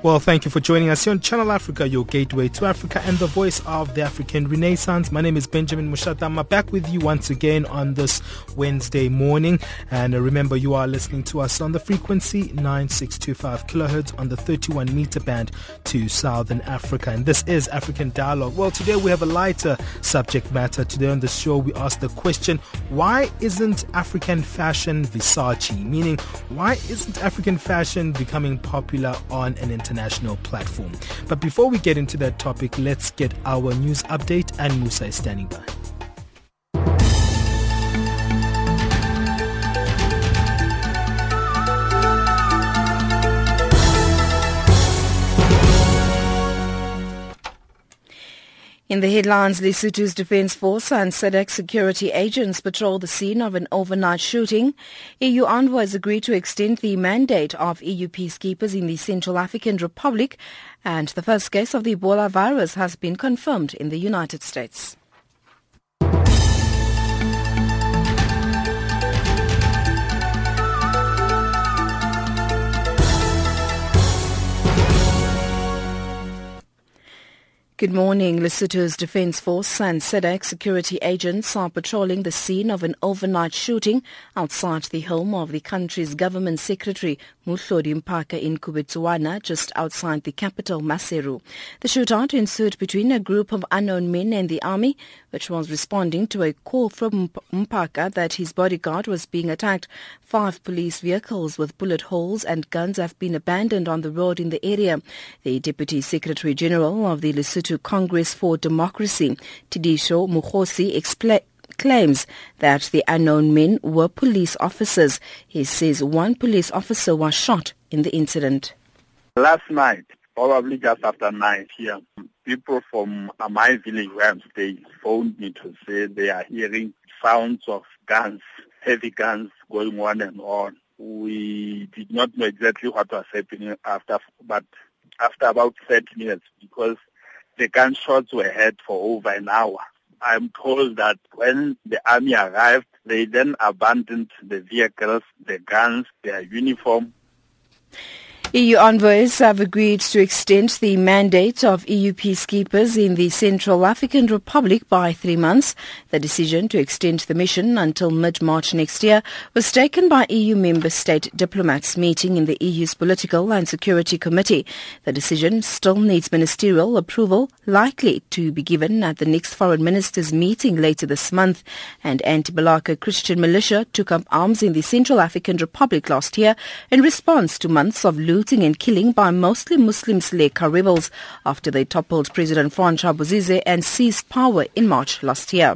Well, thank you for joining us here on Channel Africa, your gateway to Africa and the voice of the African Renaissance. My name is Benjamin Mushata. I'm back with you once again on this Wednesday morning. And uh, remember, you are listening to us on the frequency 9625 kilohertz on the 31 meter band to Southern Africa. And this is African Dialogue. Well, today we have a lighter subject matter. Today on the show, we ask the question why isn't African fashion Versace? Meaning, why isn't African fashion becoming popular on an international platform. But before we get into that topic, let's get our news update, and Musa is standing by. In the headlines, Lesotho's Defence Force and SADC security agents patrol the scene of an overnight shooting. EU envoys agree to extend the mandate of EU peacekeepers in the Central African Republic, and the first case of the Ebola virus has been confirmed in the United States. Good morning. Lesotho's Defence Force and SADC security agents are patrolling the scene of an overnight shooting outside the home of the country's government secretary, Moahloli Mphaka in Kubetsuwana, just outside the capital, Maseru. The shootout ensued between a group of unknown men and the army, which was responding to a call from Mphaka that his bodyguard was being attacked. Five police vehicles with bullet holes and guns have been abandoned on the road in the area. The Deputy Secretary General of the Lesotho Congress for Democracy, Tidisho Mukhosi, explained claims that the unknown men were police officers. He says one police officer was shot in the incident. Last night, probably just after 9 p.m., people from uh, my village where I'm staying phoned me to say they are hearing sounds of guns, heavy guns going on and on. We did not know exactly what was happening after, but after about 30 minutes, because the gunshots were heard for over an hour. I'm told that when the army arrived, they then abandoned the vehicles, the guns, their uniform, EU envoys have agreed to extend the mandate of EU peacekeepers in the Central African Republic by three months. The decision to extend the mission until mid-March next year was taken by EU member state diplomats meeting in the EU's Political and Security Committee. The decision still needs ministerial approval, likely to be given at the next foreign ministers meeting later this month. And anti-Balaka Christian militia took up arms in the Central African Republic last year in response to months of looting looting and killing by mostly Muslim Seleka rebels after they toppled President Francois Bozize and seized power in March last year.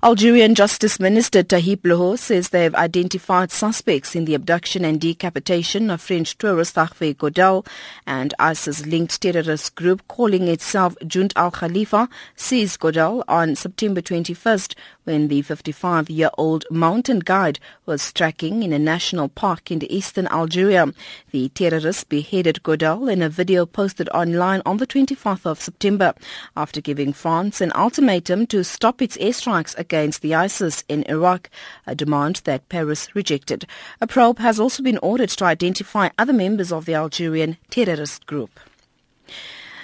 Algerian Justice Minister Tayeb Louh says they have identified suspects in the abduction and decapitation of French tourist Hervé Gourdel and ISIS-linked terrorist group calling itself Jund al-Khilafa seized Gourdel on September 21st when the 55-year-old mountain guide was trekking in a national park in eastern Algeria. The terrorists beheaded Gourdel in a video posted online on the 24th of September after giving France an ultimatum to stop its airstrikes against the ISIS in Iraq, a demand that Paris rejected. A probe has also been ordered to identify other members of the Algerian terrorist group.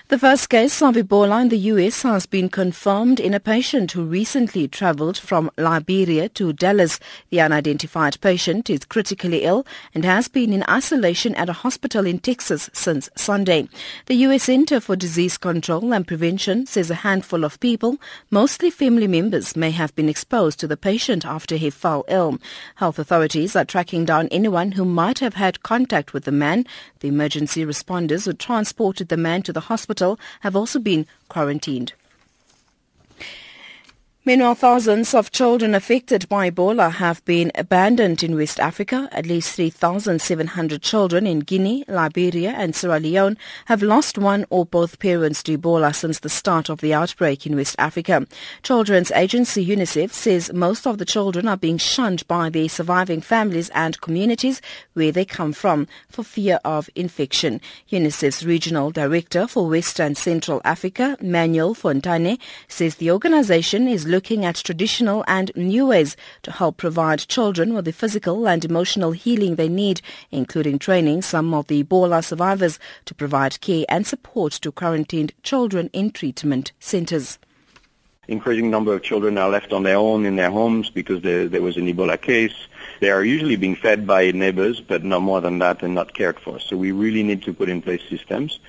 The first case of Ebola in the U.S. has been confirmed in a patient who recently traveled from Liberia to Dallas. The unidentified patient is critically ill and has been in isolation at a hospital in Texas since Sunday. The U.S. Center for Disease Control and Prevention says a handful of people, mostly family members, may have been exposed to the patient after he fell ill. Health authorities are tracking down anyone who might have had contact with the man. The emergency responders who transported the man to the hospital hospital have also been quarantined. Meanwhile, thousands of children affected by Ebola have been abandoned in West Africa. At least 3,700 children in Guinea, Liberia and Sierra Leone have lost one or both parents to Ebola since the start of the outbreak in West Africa. Children's agency UNICEF says most of the children are being shunned by their surviving families and communities where they come from for fear of infection. UNICEF's regional director for West and Central Africa, Manuel Fontaine, says the organization is looking at traditional and new ways to help provide children with the physical and emotional healing they need, including training some of the Ebola survivors to provide care and support to quarantined children in treatment centers increasing number of children are left on their own in their homes because there, there, was an Ebola case. They are usually being fed by neighbors, but no more than that and not cared for. So we really need to put in place systems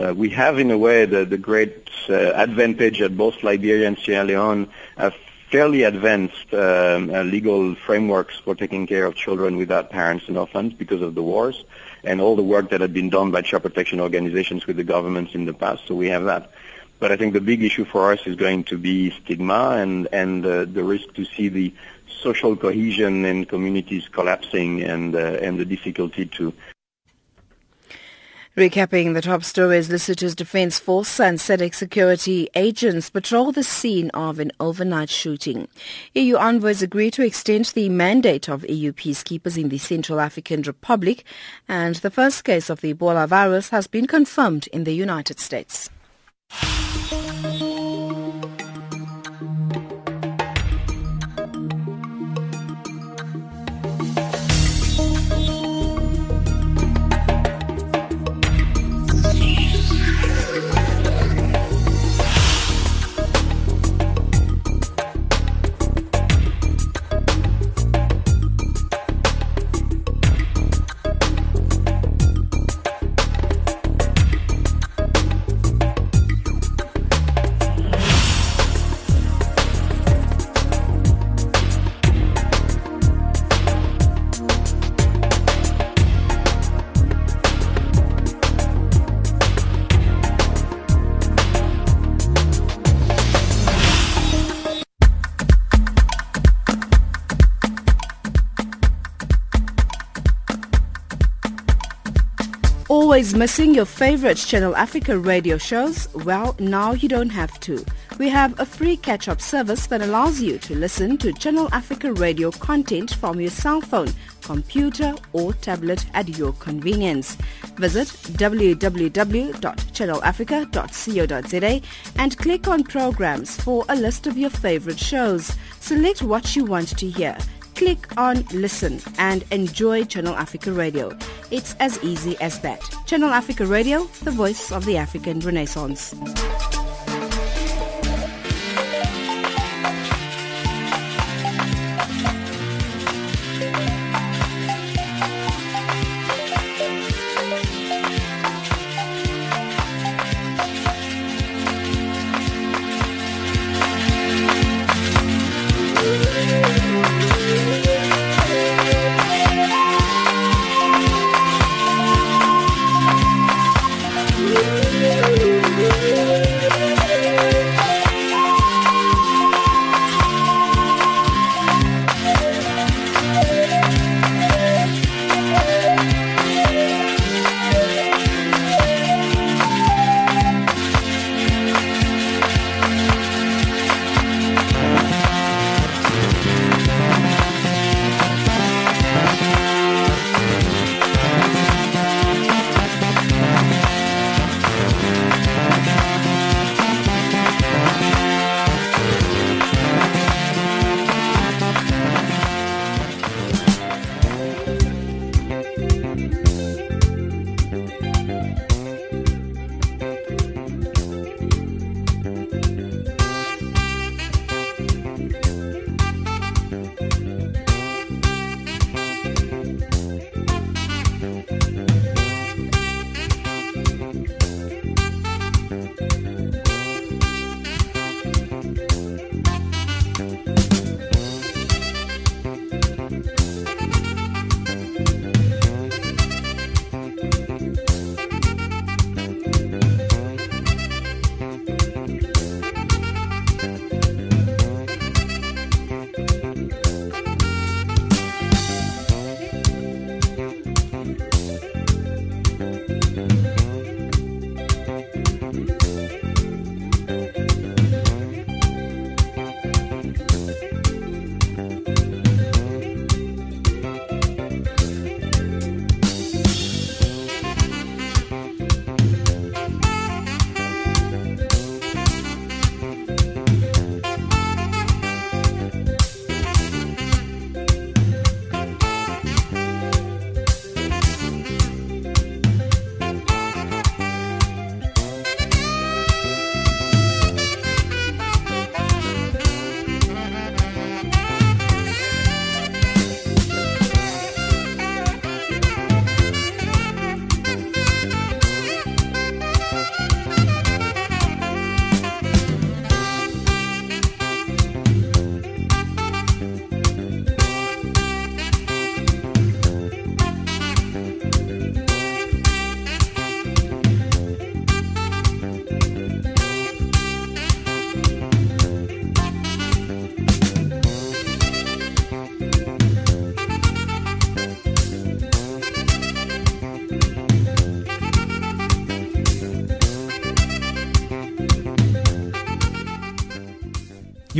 uh, we have in a way the, the great uh, advantage that both Liberia and Sierra Leone have fairly advanced um, uh, legal frameworks for taking care of children without parents and orphans because of the wars and all the work that had been done by child protection organizations with the governments in the past. So we have that. But I think the big issue for us is going to be stigma and, and uh, the risk to see the social cohesion in communities collapsing and, uh, and the difficulty to Recapping the top stories, Lesotho's Defence Force and SADC security agents patrol the scene of an overnight shooting. EU envoys agree to extend the mandate of EU peacekeepers in the Central African Republic, and the first case of the Ebola virus has been confirmed in the United States. Missing your favorite Channel Africa radio shows? Well, now you don't have to. We have a free catch-up service that allows you to listen to Channel Africa radio content from your cell phone, computer or tablet at your convenience. Visit www.channelafrica.co.za and click on programs for a list of your favorite shows. Select what you want to hear click on listen and enjoy Channel Africa Radio. It's as easy as that. Channel Africa Radio, the voice of the African Renaissance.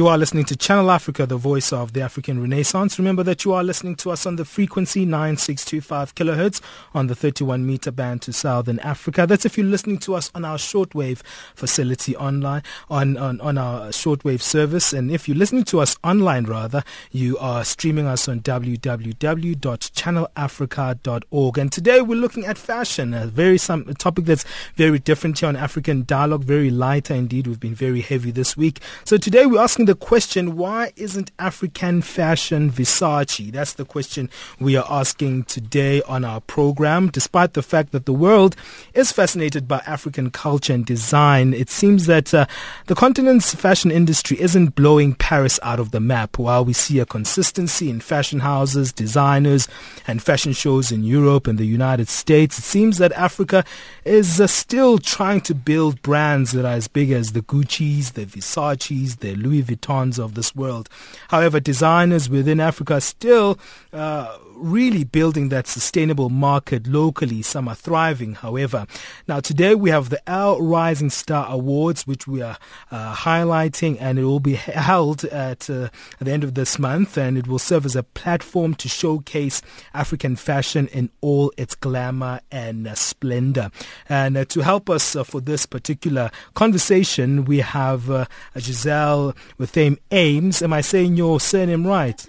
You are listening to Channel Africa, the voice of the African Renaissance. Remember that you are listening to us on the frequency 9625 kilohertz on the 31 meter band to Southern Africa. That's if you're listening to us on our shortwave facility online, on, on, on our shortwave service. And if you're listening to us online, rather, you are streaming us on www.channelafrica.org. And today we're looking at fashion, a very some a topic that's very different here on African Dialogue, very lighter indeed. We've been very heavy this week. So today we're asking asking the question, why isn't African fashion Versace? That's the question we are asking today on our program. Despite the fact that the world is fascinated by African culture and design, it seems that uh, the continent's fashion industry isn't blowing Paris out of the map. While we see a consistency in fashion houses, designers, and fashion shows in Europe and the United States, it seems that Africa is uh, still trying to build brands that are as big as the Gucci's, the Versace's, the Louis Vuittons of this world. However, designers within Africa still uh, really building that sustainable market locally. Some are thriving, however. Now, today we have the Elle Rising Star Awards, which we are uh, highlighting, and it will be held at, uh, at the end of this month, and it will serve as a platform to showcase African fashion in all its glamour and uh, splendor. And uh, to help us uh, for this particular conversation, we have uh, Giselle Wertheim-Aymes. Am I saying your surname right?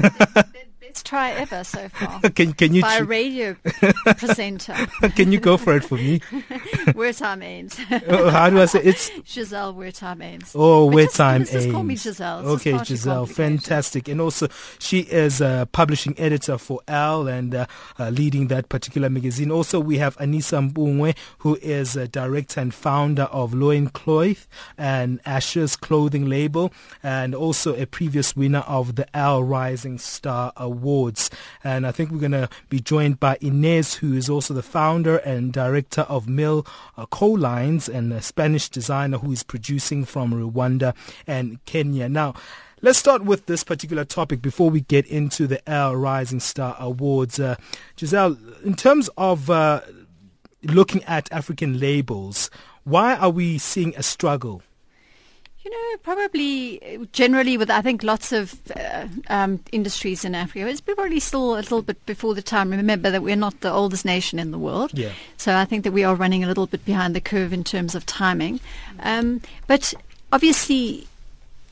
best try ever so far. can can you by a radio presenter? can you go for it for me? Wertheim-Aymes. oh, how do I say it's Giselle? Wertheim-Aymes. Oh, Wertheim-Aymes. Just call me Giselle. It's okay, Giselle, fantastic. And also, she is a publishing editor for Elle and uh, uh, leading that particular magazine. Also, we have Anisa Mpungwe, who is a director and founder of Loin Cloth and Ashes clothing label, and also a previous winner of the Elle Rising Star Award. Awards. And I think we're going to be joined by Inés, who is also the founder and director of Mille uh, Collines and a Spanish designer who is producing from Rwanda and Kenya. Now, Let's start with this particular topic before we get into the Rising Star Awards. Uh, Giselle, in terms of uh, looking at African labels, why are we seeing a struggle you know, probably generally with I think lots of uh, um, industries in Africa, it's probably still a little bit before the time. Remember that we're not the oldest nation in the world, yeah. so I think that we are running a little bit behind the curve in terms of timing. Um, but obviously,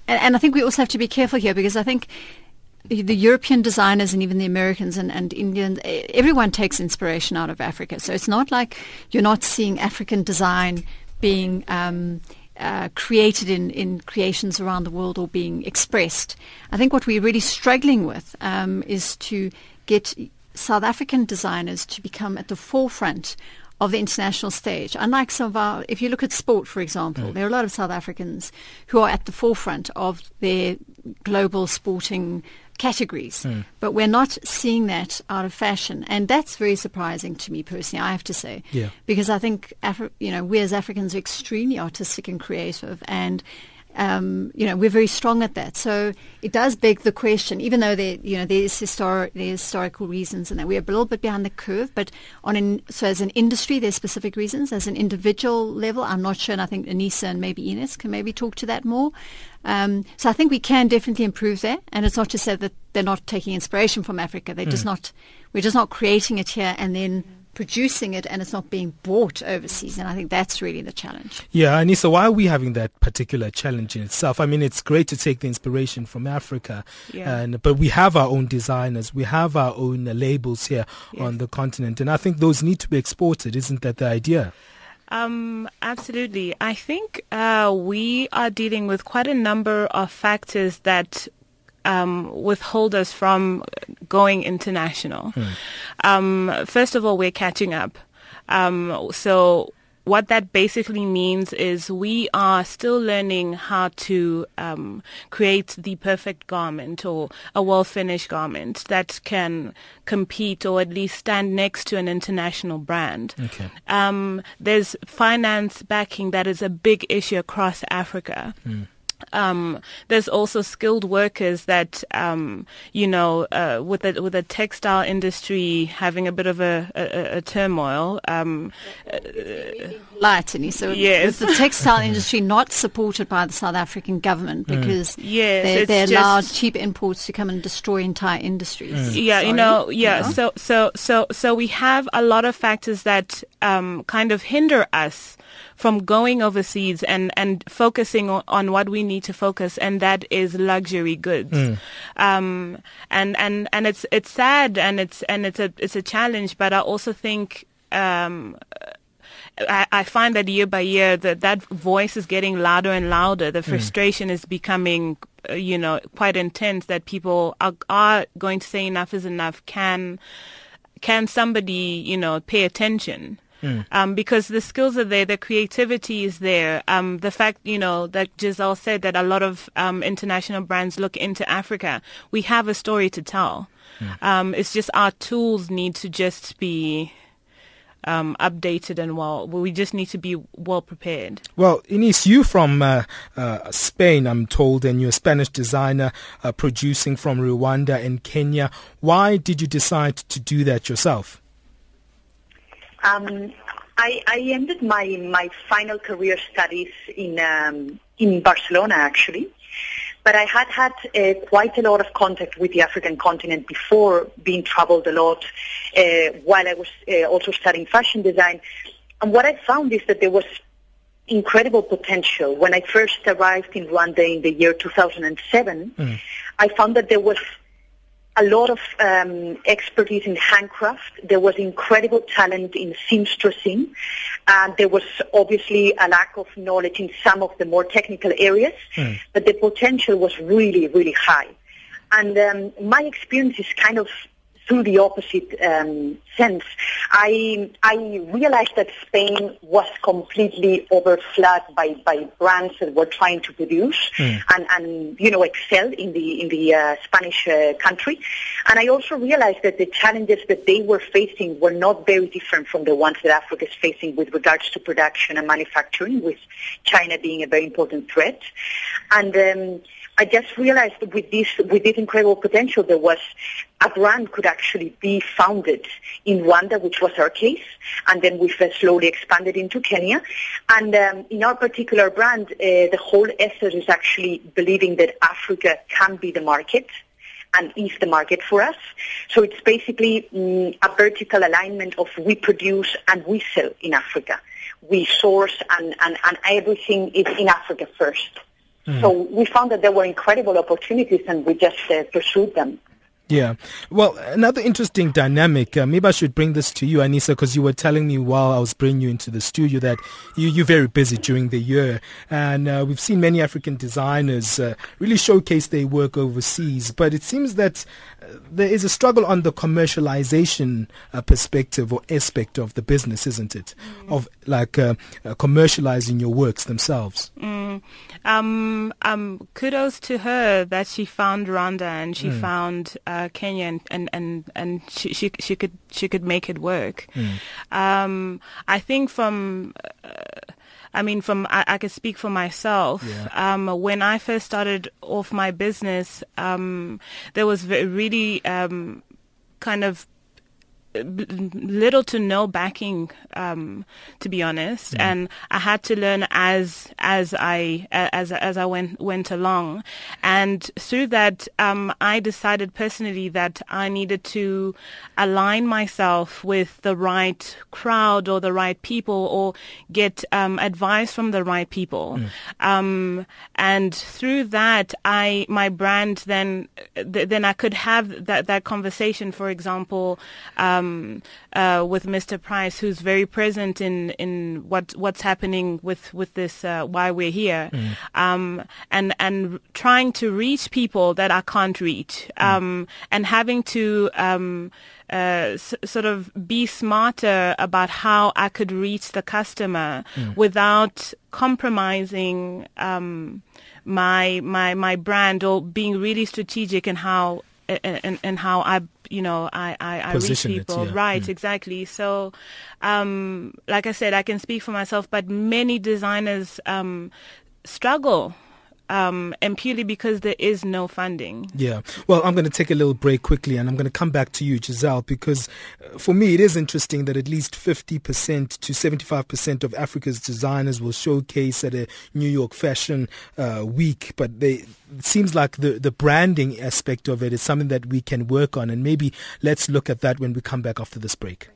and, and I think we also have to be careful here because I think the European designers and even the Americans and, and Indians, everyone takes inspiration out of Africa. So it's not like you're not seeing African design being um, uh, created in, in creations around the world or being expressed. I think what we're really struggling with um, is to get South African designers to become at the forefront of the international stage. Unlike some of our, if you look at sport, for example, mm. there are a lot of South Africans who are at the forefront of their global sporting categories. Mm. But we're not seeing that out of fashion. And that's very surprising to me personally, I have to say. Yeah. Because I think, Afri- you know, we as Africans are extremely artistic and creative. And um, you know, we're very strong at that. So it does beg the question, even though there, you know, there's historic, there's historical reasons and that we're a little bit behind the curve, but on an, so as an industry, there's specific reasons. As an individual level, I'm not sure, and I think Anisa and maybe Inés can maybe talk to that more. Um, so I think we can definitely improve there, and it's not to say that they're not taking inspiration from Africa. They're mm. just not, we're just not creating it here and then producing it and it's not being bought overseas. And I think that's really the challenge. Yeah, Anisa, why are we having that particular challenge in itself? I mean, it's great to take the inspiration from Africa, yeah. and, but we have our own designers, we have our own labels here yes. on the continent, and I think those need to be exported. Isn't that the idea? Um, absolutely. I think uh, we are dealing with quite a number of factors that um, withhold us from going international. Hmm. Um, first of all, we're catching up. Um, so what that basically means is we are still learning how to um, create the perfect garment or a well finished garment that can compete or at least stand next to an international brand. Okay. Um, there's finance backing that is a big issue across Africa. Mm. Um, there's also skilled workers that um, you know uh, with the with the textile industry having a bit of a, a, a turmoil. Um, uh, Light, and so yes. with the textile industry not supported by the South African government Mm. because yes, they, they allowed cheap imports to come and destroy entire industries. Mm. Yeah, Sorry. you know, yeah. You know? So so so so we have a lot of factors that um, kind of hinder us from going overseas and, and focusing on, on what we need to focus, and that is luxury goods. Mm. Um, and and and it's it's sad and it's and it's a it's a challenge, but I also think. Um, I, I find that year by year that that voice is getting louder and louder. The frustration is becoming, uh, you know, quite intense. That people are, are going to say enough is enough. Can can somebody, you know, pay attention? Um, because the skills are there, the creativity is there. Um, the fact, you know, that Giselle said that a lot of um, international brands look into Africa. We have a story to tell. Um, it's just our tools need to just be um, updated and well. We just need to be well prepared. Well, Inés, you from uh, uh, Spain, I'm told, and you're a Spanish designer uh, producing from Rwanda and Kenya. Why did you decide to do that yourself? Um, I, I ended my, my final career studies in, um, in Barcelona, actually. But I had had uh, quite a lot of contact with the African continent before, being traveled a lot uh, while I was uh, also studying fashion design. And what I found is that there was incredible potential. When I first arrived in Rwanda in the year 2007, Mm. I found that there was a lot of um, expertise in handcraft. There was incredible talent in seamstressing. And there was obviously a lack of knowledge in some of the more technical areas, Mm. but the potential was really, really high. And um, my experience is kind of through the opposite um, sense. I I realized that Spain was completely overflooded by, by brands that were trying to produce Mm. and, and you know excel in the in the uh, Spanish uh, country. And I also realized that the challenges that they were facing were not very different from the ones that Africa is facing with regards to production and manufacturing, with China being a very important threat. And um, I just realized with this with this incredible potential, there was a brand could actually be founded in Rwanda, which was our case, and then we've slowly expanded into Kenya. And um, in our particular brand, uh, the whole essence is actually believing that Africa can be the market and is the market for us. So it's basically mm, a vertical alignment of we produce and we sell in Africa. We source and, and, and everything is in Africa first. So we found that there were incredible opportunities and we just uh, pursued them. Yeah. Well, another interesting dynamic. Uh, maybe I should bring this to you, Anisa, because you were telling me while I was bringing you into the studio that you, you're very busy during the year. And uh, we've seen many African designers uh, really showcase their work overseas. But it seems that uh, there is a struggle on the commercialization uh, perspective or aspect of the business, isn't it? Of like uh, uh, commercializing your works themselves. Mm. Um, um, kudos to her that she found Rwanda and she Mm. found uh, Kenya and and and, and she, she she could she could make it work. Mm. Um, I think from. Uh, I mean, from I, I could speak for myself. Yeah. Um, when I first started off my business, um, there was really um, kind of little to no backing, um, to be honest, and I had to learn as as I as as I went went along, and through that, um, I decided personally that I needed to align myself with the right crowd or the right people, or get um, advice from the right people, um, and through that, I my brand then th- then I could have that that conversation. For example. Um, uh, with Mr. Price, who's very present in, in what what's happening with with this uh, why we're here, um, and and trying to reach people that I can't reach, um, and having to. Um, uh, s- sort of be smarter about how I could reach the customer without compromising um, my my my brand or being really strategic in how and, and how I, you know, I, I, I reach Position it, people. yeah. Right, Mm. exactly. So, um, like I said, I can speak for myself, but many designers um, struggle um, and purely because there is no funding. Yeah. Well, I'm going to take a little break quickly and I'm going to come back to you, Giselle, because uh, for me it is interesting that at least 50% to 75% of Africa's designers will showcase at a New York Fashion uh, Week, but they it seems like the, the branding aspect of it is something that we can work on, and maybe let's look at that when we come back after this break.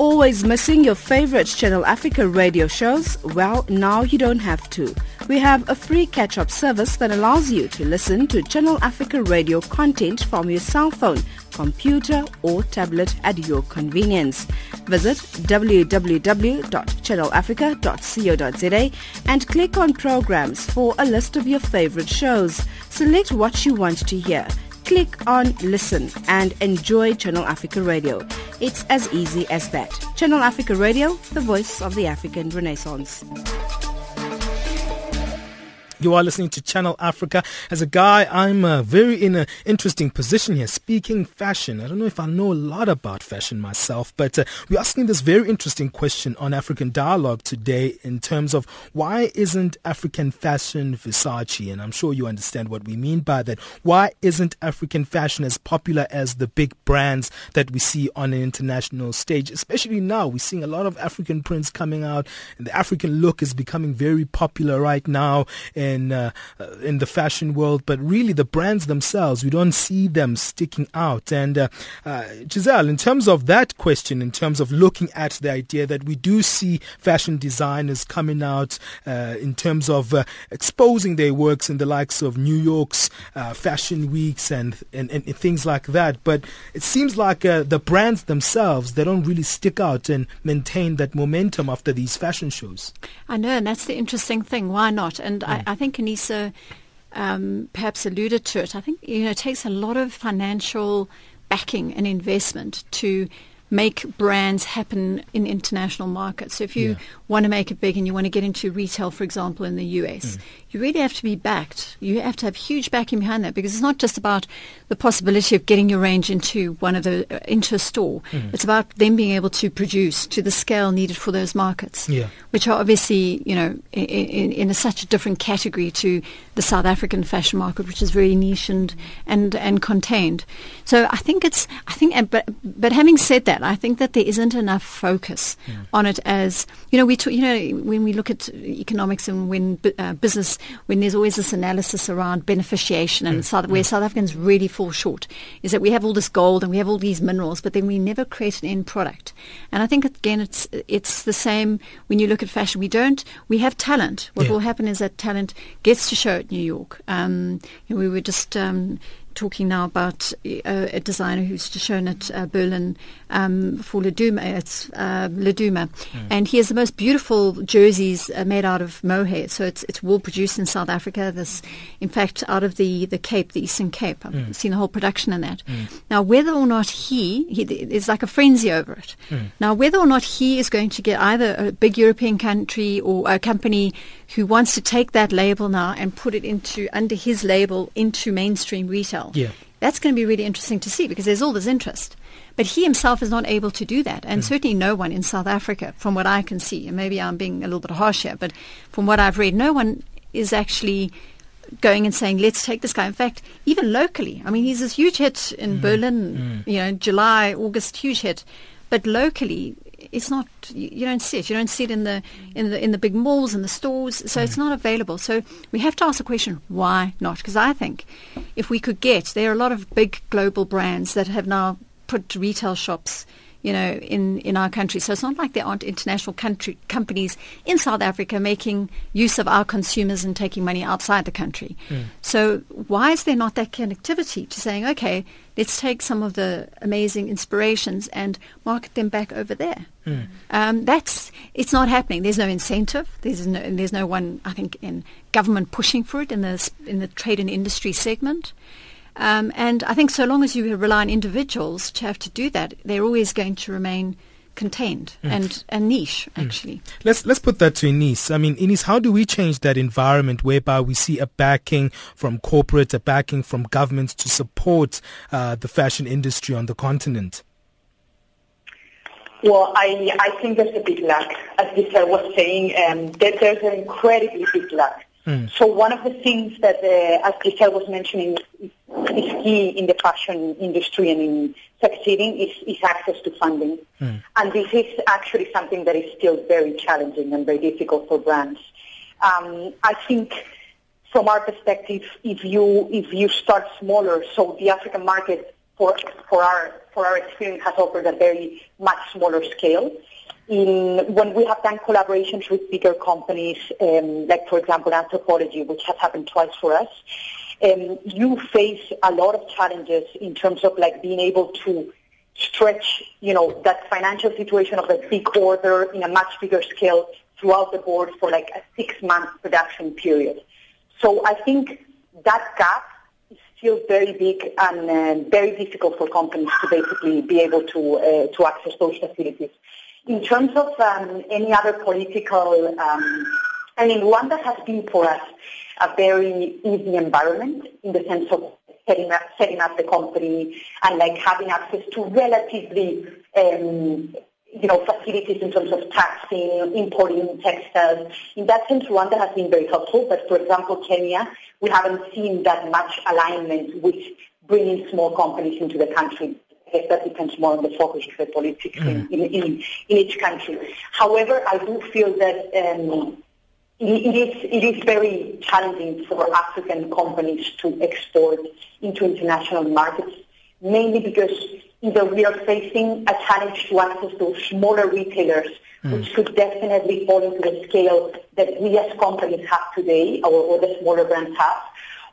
Always missing your favorite Channel Africa radio shows? Well, now you don't have to. We have a free catch-up service that allows you to listen to Channel Africa radio content from your cell phone, computer or tablet at your convenience. Visit www.channelafrica.co.za and click on programs for a list of your favorite shows. Select what you want to hear click on listen and enjoy Channel Africa Radio. It's as easy as that. Channel Africa Radio, the voice of the African Renaissance. You are listening to Channel Africa. As a guy, I'm uh, very in an interesting position here, speaking fashion. I don't know if I know a lot about fashion myself, but uh, we're asking this very interesting question on African Dialogue today in terms of why isn't African fashion Versace? And I'm sure you understand what we mean by that. Why isn't African fashion as popular as the big brands that we see on an international stage? Especially now, we're seeing a lot of African prints coming out, and the African look is becoming very popular right now. And in uh, uh, in the fashion world, but really the brands themselves, we don't see them sticking out. And uh, uh, Giselle, in terms of that question, in terms of looking at the idea that we do see fashion designers coming out uh, in terms of uh, exposing their works in the likes of New York's fashion weeks and, and, and, things like that, but it seems like the brands themselves they don't really stick out and maintain that momentum after these fashion shows. I know, and that's the interesting thing. Why not? And mm. I, I think Anisa um, perhaps alluded to it. I think you know it takes a lot of financial backing and investment to make brands happen in international markets. So if you yeah. want to make it big and you want to get into retail, for example, in the US, mm you really have to be backed. You have to have huge backing behind that because it's not just about the possibility of getting your range into one of the uh, into a store. Mm. It's about them being able to produce to the scale needed for those markets, yeah. which are obviously you know in, in, in a, such a different category to the South African fashion market, which is very niche and and, and contained. So I think it's I think but but having said that, I think that there isn't enough focus yeah. on it as you know we talk, you know when we look at economics and when uh, business when there's always this analysis around beneficiation and mm. South, where mm. South Africans really fall short is that we have all this gold and we have all these minerals, but then we never create an end product. And I think again, it's it's the same when you look at fashion. We don't. We have talent. What yeah. will happen is that talent gets to show at New York. Um, we were just um, talking now about uh, a designer who's shown at uh, Berlin um, for Laduma. It's uh, Laduma, mm. and he has the most beautiful jerseys uh, made out of mohair. So it's it's wool produced in South Africa. This, in fact, out of the, the Cape, the Eastern Cape. I've mm. seen the whole production in that. Mm. Now, whether or not he, he there's like a frenzy over it. Mm. Now, whether or not he is going to get either a big European country or a company who wants to take that label now and put it into under his label into mainstream retail. Yeah. That's going to be really interesting to see because there's all this interest. But he himself is not able to do that. And mm. certainly no one in South Africa, from what I can see, and maybe I'm being a little bit harsh here, but from what I've read, no one is actually going and saying, let's take this guy. In fact, even locally, I mean, he's this huge hit in mm. Berlin, mm. you know, July, August, huge hit. But locally, it's not you don't see it you don't see it in the in the in the big malls and the stores so mm. it's not available so we have to ask the question why not because i think if we could get there are a lot of big global brands that have now put retail shops you know, in, in our country. So it's not like there aren't international country companies in South Africa making use of our consumers and taking money outside the country. Mm. So why is there not that connectivity to saying, okay, let's take some of the amazing inspirations and market them back over there? Mm. Um, that's it's not happening. There's no incentive. There's no there's no one I think in government pushing for it in the in the trade and industry segment. Um, and I think so long as you rely on individuals to have to do that, they're always going to remain contained mm. and a niche mm. actually. Mm. Let's let's put that to Inés. I mean, Inés, how do we change that environment whereby we see a backing from corporate, a backing from governments to support uh, the fashion industry on the continent? Well, I, I think there's a big lack. As Giselle was saying, um, that there's an incredibly big lack. Mm. So one of the things that, uh, as Giselle was mentioning, is, is key in the fashion industry and in succeeding is, is access to funding. Mm. And this is actually something that is still very challenging and very difficult for brands. Um, I think from our perspective, if you if you start smaller, so the African market for for our for our experience has offered a very much smaller scale. In, when we have done collaborations with bigger companies, um, like for example Anthropologie, which has happened twice for us, um, you face a lot of challenges in terms of like being able to stretch, you know, that financial situation of a big order in a much bigger scale throughout the board for like a six-month production period. So I think that gap is still very big and uh, very difficult for companies to basically be able to uh, to access those facilities. In terms of um, any other political, um, I mean, Rwanda has been for us a very easy environment in the sense of setting up, setting up the company and like having access to relatively um, you know, facilities in terms of taxing, importing textiles. In that sense, Rwanda has been very helpful. But for example, Kenya, we haven't seen that much alignment with bringing small companies into the country. I guess that depends more on the focus of the politics mm. in, in, in, each country. However, I do feel that um, it, it, is, it is very challenging for African companies to export into international markets, mainly because either we are facing a challenge to access those smaller retailers, mm. which could definitely fall into the scale that we as companies have today, or, or the smaller brands have,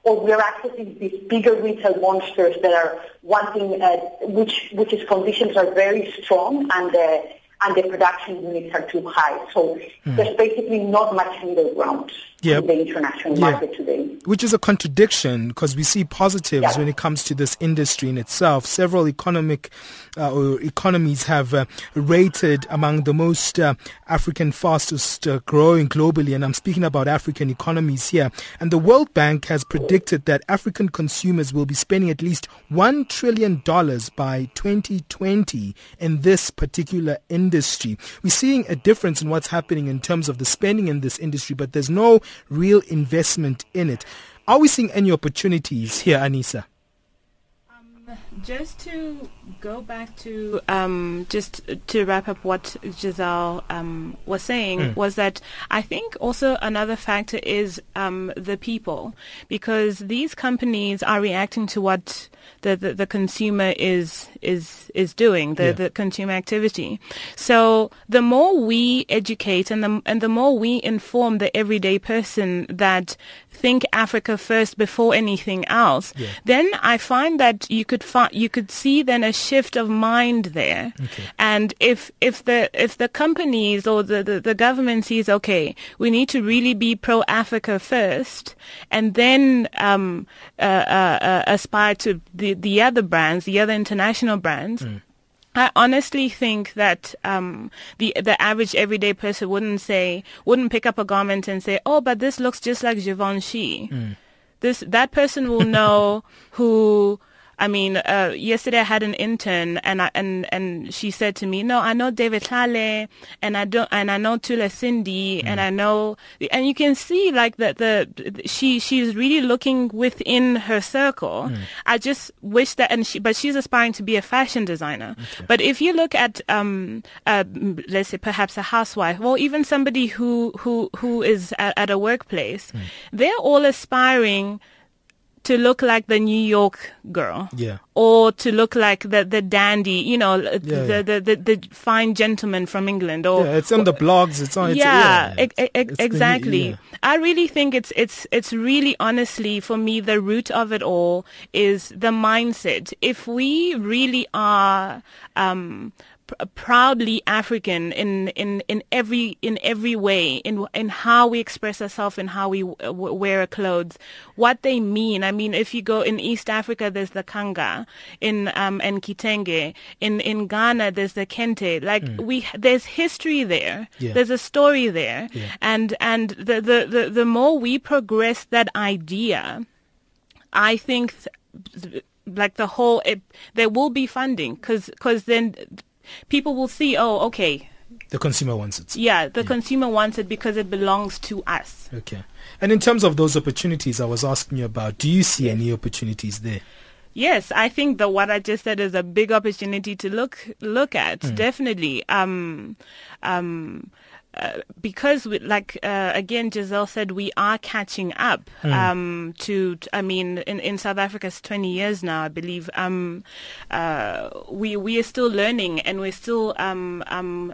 or we are accessing these bigger retail monsters that are wanting, uh, which which conditions are very strong and uh, and the production units are too high. So mm. there's basically not much middle ground yep. in the international market today. Which is a contradiction because we see positives when it comes to this industry in itself. Several economic uh, or economies have uh, rated among the most uh, African fastest uh, growing globally, and I'm speaking about African economies here. And the World Bank has predicted that African consumers will be spending at least one trillion dollars by 2020 in this particular industry. We're seeing a difference in what's happening in terms of the spending in this industry, but there's no real investment in it. Are we seeing any opportunities here, Anisa? Just to go back to um, just to wrap up what Giselle um, was saying mm. was that I think also another factor is um, the people because these companies are reacting to what the, the, the consumer is is is doing the, yeah. the consumer activity. So the more we educate and the and the more we inform the everyday person that think Africa first before anything else, yeah. then I find that you could find you could see then a shift of mind there. Okay. And if if the if the companies or the, the, the government sees okay, we need to really be pro Africa first, and then um, uh, uh, uh, aspire to the the other brands, the other international brands. Mm. I honestly think that um, the the average everyday person wouldn't say wouldn't pick up a garment and say, "Oh, but this looks just like Givenchy." Mm. This that person will know who I mean, uh, yesterday I had an intern and I, and and she said to me, "No, I know David Tlale and I don't and I know Thula Sindi mm. and I know and you can see like that the she she's really looking within her circle. Mm. I just wish that and she but she's aspiring to be a fashion designer. Okay. But if you look at um uh, let's say perhaps a housewife or even somebody who who who is at, at a workplace, mm. they're all aspiring to look like the New York girl. Yeah. Or to look like the the dandy, you know, yeah, the, yeah. The, the, the fine gentleman from England. Or yeah, it's on the blogs. It's on. It's, yeah, yeah, exactly. The, I really think it's it's it's really honestly for me the root of it all is the mindset. If we really are um, proudly African in, in, in every in every way in in how we express ourselves and how we w- wear our clothes, what they mean. I mean, if you go in East Africa, there's the kanga, in um and kitenge, in in Ghana there's the kente. Like mm. we there's history there, yeah. there's a story there, yeah. and and the, the the the more we progress that idea, I think. Th- like the whole it, there will be funding because because then people will see, oh, okay, the consumer wants it. Yeah, the yeah. consumer wants it because it belongs to us. Okay. And in terms of those opportunities I was asking you about, do you see any opportunities there? Yes, I think that what I just said is a big opportunity to look look at. Mm. Definitely. Um, um, uh, because we, like uh, again Giselle said we are catching up mm. um, to I mean in, in South Africa it's 20 years now I believe um, uh, we we are still learning and we're still um, um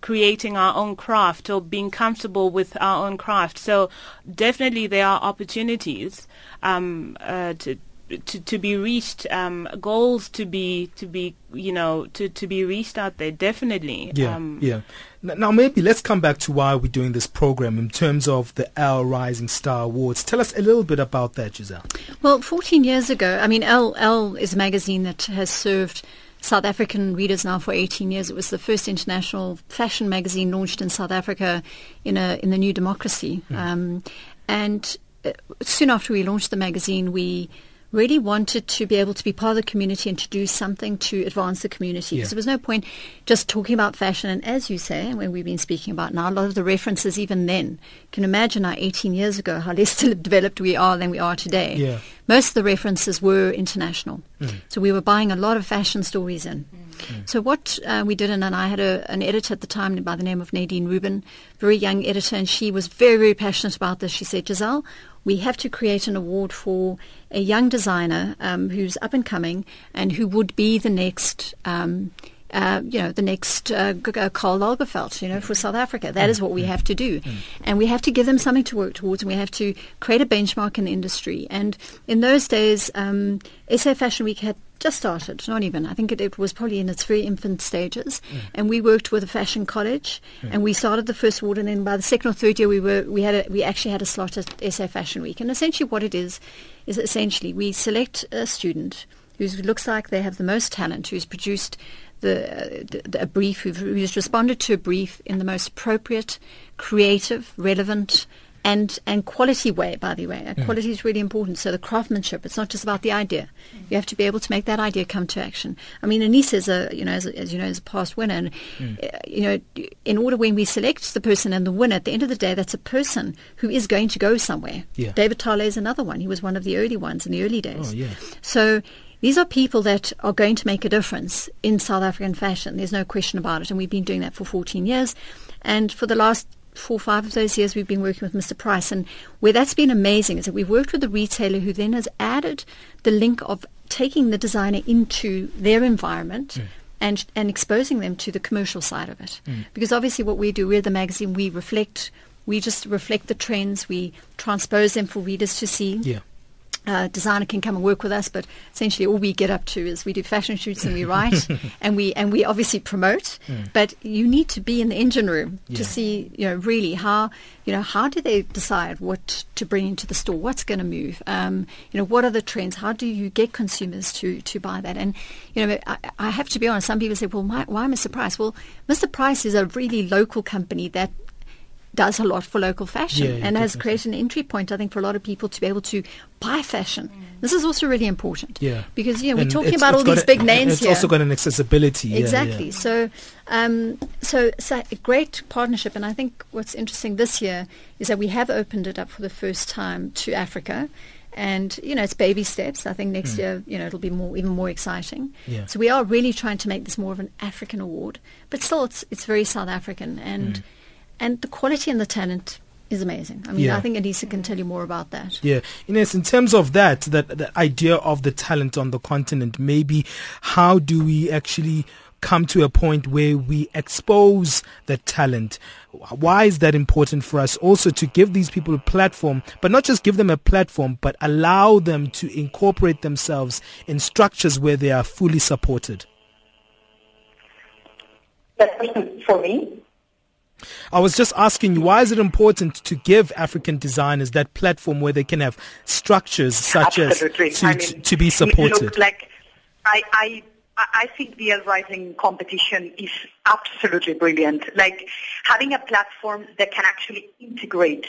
creating our own craft or being comfortable with our own craft. So definitely there are opportunities um, uh, to, to to be reached, um, goals to be to be you know to to be reached out there. Definitely. Yeah. Um, yeah. Now maybe let's come back to why we're doing this program in terms of the Elle Rising Star Awards. Tell us a little bit about that, Giselle. Well, 14 years ago, I mean, Elle Elle is a magazine that has served South African readers now for 18 years. It was the first international fashion magazine launched in South Africa in a in the new democracy. Mm. Um, and uh, soon after we launched the magazine, we really wanted to be able to be part of the community and to do something to advance the community. Because yeah. there was no point just talking about fashion. And as you say, when we've been speaking about now, a lot of the references even then, you can imagine now 18 years ago how less developed we are than we are today. Yeah. Most of the references were international. Mm. So we were buying a lot of fashion stories in. Mm. So what uh, we did, and, and I had a, an editor at the time by the name of Nadine Rubin, very young editor, and she was very, very passionate about this. She said, Giselle, we have to create an award for a young designer um, who's up and coming and who would be the next um, uh, you know, the next uh, uh, Karl Lagerfeld, you know, for South Africa. That is what we have to do. And we have to give them something to work towards and we have to create a benchmark in the industry. And in those days, um, SA Fashion Week had just started, not even. I think it, it was probably in its very infant stages. Mm. And we worked with a fashion college mm. and we started the first award and then by the second or third year we were we had a, we actually had a slot at SA Fashion Week. And essentially what it is is essentially we select a student who looks like they have the most talent, who's produced the, the, a brief, who's responded to a brief in the most appropriate, creative, relevant, and and quality way. By the way, mm. quality is really important. So the craftsmanship, it's not just about the idea. You have to be able to make that idea come to action. I mean, Anisa is a you know as, as you know is a past winner, and mm. uh, you know in order when we select the person and the winner, at the end of the day, that's a person who is going to go somewhere. Yeah. David Tlale is another one. He was one of the early ones in the early days. Oh, yeah. So these are people that are going to make a difference in South African fashion. There's no question about it. And we've been doing that for 14 years. And for the last four or five of those years, we've been working with Mr. Price. And where that's been amazing is that we've worked with the retailer who then has added the link of taking the designer into their environment. Mm. And, and exposing them to the commercial side of it. Mm. Because obviously, what we do, we're the magazine, we reflect we just reflect the trends. We transpose them for readers to see. Yeah uh, designer can come and work with us, but essentially all we get up to is we do fashion shoots and we write and we and we obviously promote. Mm. But you need to be in the engine room yeah. to see, you know, really how you know how do they decide what to bring into the store, what's going to move, um, you know, what are the trends, how do you get consumers to to buy that? And you know, I, I have to be honest. Some people say, well, why, why Mr. Price? Well, Mr. Price is a really local company that does a lot for local fashion yeah, and has created an entry point, I think, for a lot of people to be able to buy fashion. Mm. This is also really important. Yeah. Because, you know, we're talking about all these a, big names it's here. It's also got an accessibility. Exactly. Yeah, so, um, so, so a great partnership. And I think what's interesting this year is that we have opened it up for the first time to Africa and you know it's baby steps. I think next mm. year you know it'll be more even more exciting. Yeah. So we are really trying to make this more of an African award, but still it's it's very South African and. Mm and the quality and the talent is amazing. I mean, yeah. I think Anisa can tell you more about that. Yeah, Inés, in terms of that, that the idea of the talent on the continent, maybe how do we actually come to a point where we expose the talent? Why is that important for us? Also to give these people a platform, but not just give them a platform, but allow them to incorporate themselves in structures where they are fully supported. That question for me. I was just asking you, why is it important to give African designers that platform where they can have structures such Absolutely. as to, I mean, to, be supported? Look, like, I, I, I think the Rising competition is absolutely brilliant. Like having a platform that can actually integrate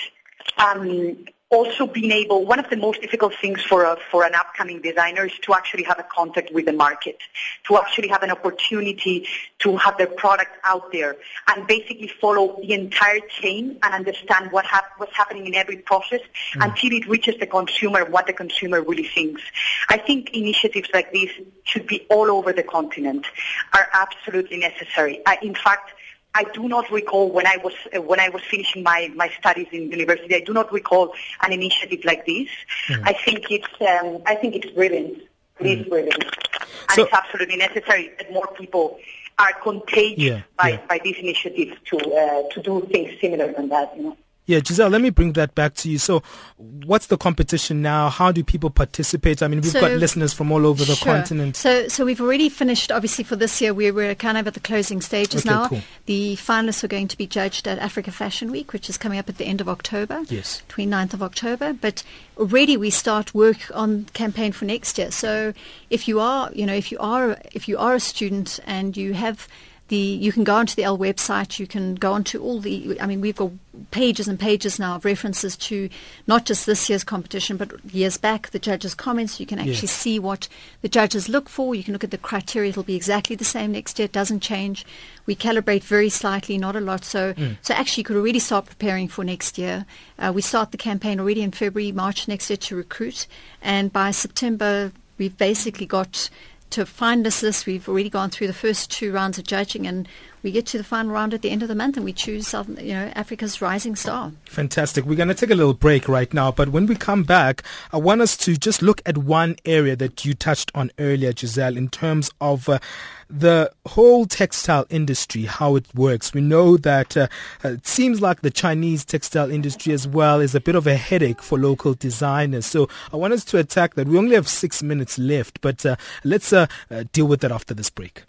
um, also being able, one of the most difficult things for a, for an upcoming designer is to actually have a contact with the market, to actually have an opportunity to have their product out there and basically follow the entire chain and understand what hap- what's happening in every process mm. until it reaches the consumer, what the consumer really thinks. I think initiatives like this should be all over the continent, are absolutely necessary. Uh, in fact, I do not recall when I was uh, when I was finishing my, my studies in university. I do not recall an initiative like this. Mm. I think it's um, I think it's brilliant. It mm. is brilliant, and so, it's absolutely necessary that more people are contagious yeah, by, yeah. by these initiatives to uh, to do things similar than that. You know. Yeah, Giselle, let me bring that back to you. So, what's the competition now? How do people participate? I mean, we've so, got listeners from all over the sure. continent. So, so we've already finished, obviously, for this year. We're, we're kind of at the closing stages okay, now. Cool. The finalists are going to be judged at Africa Fashion Week, which is coming up at the end of October. Yes. 29th of October. But already we start work on campaign for next year. So, if you are, you know, if you are, if you are a student and you have the you can go onto the Elle website. You can go onto all the. I mean, we've got pages and pages now of references to not just this year's competition, but years back. The judges' comments. You can actually yes. see what the judges look for. You can look at the criteria. It'll be exactly the same next year. It doesn't change. We calibrate very slightly, not a lot. So, mm. so actually, you could already start preparing for next year. Uh, we start the campaign already in February, March next year to recruit, and by September, we've basically got to find this. We've already gone through the first two rounds of judging, and we get to the final round at the end of the month, and we choose you know, Africa's rising star. Fantastic. We're going to take a little break right now, but when we come back, I want us to just look at one area that you touched on earlier, Giselle, in terms of. Uh, the whole textile industry, how it works. We know that uh, uh, it seems like the Chinese textile industry as well is a bit of a headache for local designers. So I want us to attack that. We only have six minutes left, but uh, let's uh, uh, deal with that after this break.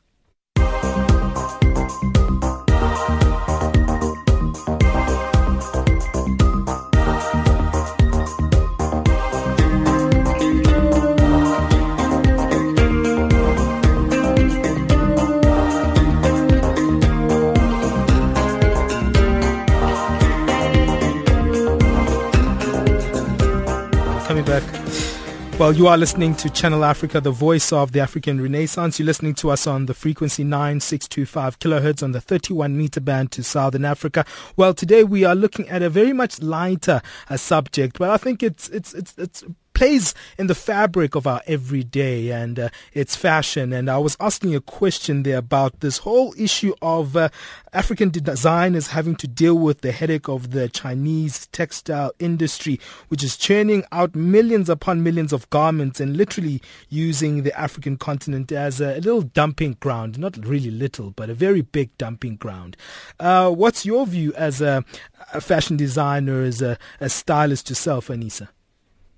Well, you are listening to Channel Africa, the voice of the African Renaissance. You're listening to us on the frequency 9625 kilohertz on the 31 meter band to Southern Africa. Well, today we are looking at a very much lighter uh, subject, but I think it's it's it's it's plays in the fabric of our everyday and uh, its fashion. And I was asking a question there about this whole issue of uh, African designers having to deal with the headache of the Chinese textile industry, which is churning out millions upon millions of garments and literally using the African continent as a little dumping ground. Not really little, but a very big dumping ground. Uh, what's your view as a, a fashion designer, as a, a stylist yourself, Anisa?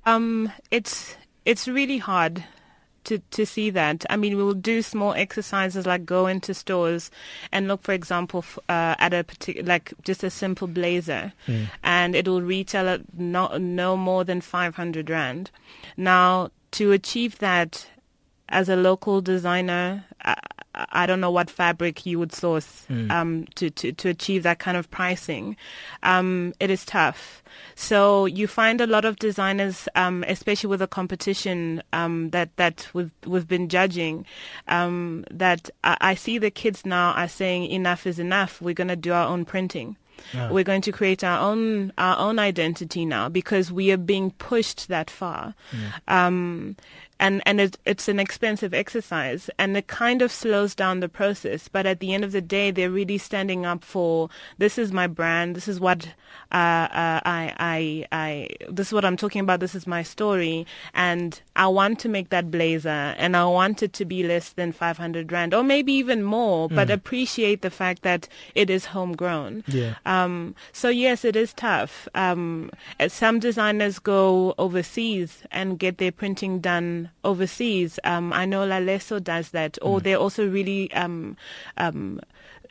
Um, it's it's really hard to to see that. I mean, we will do small exercises like go into stores and look, for example, uh, at a particular like just a simple blazer, mm. and it will retail at no no more than five hundred rand. Now, to achieve that as a local designer, I, I don't know what fabric you would source mm. um, to, to, to achieve that kind of pricing. Um, it is tough. So you find a lot of designers, um, especially with the competition um, that that we've we've been judging, um, that I, I see the kids now are saying enough is enough. We're going to do our own printing. Yeah. We're going to create our own our own identity now because we are being pushed that far. Yeah. Um, and and it, it's an expensive exercise, and it kind of slows down the process. But at the end of the day, they're really standing up for this is my brand, this is what uh, uh, I I I this is what I'm talking about, this is my story, and I want to make that blazer, and I want it to be less than 500 rand, or maybe even more, mm. but appreciate the fact that it is homegrown. Yeah. Um. So yes, it is tough. Um. Some designers go overseas and get their printing done overseas. Um, I know Lalesso does that, or mm. they're also really um, um,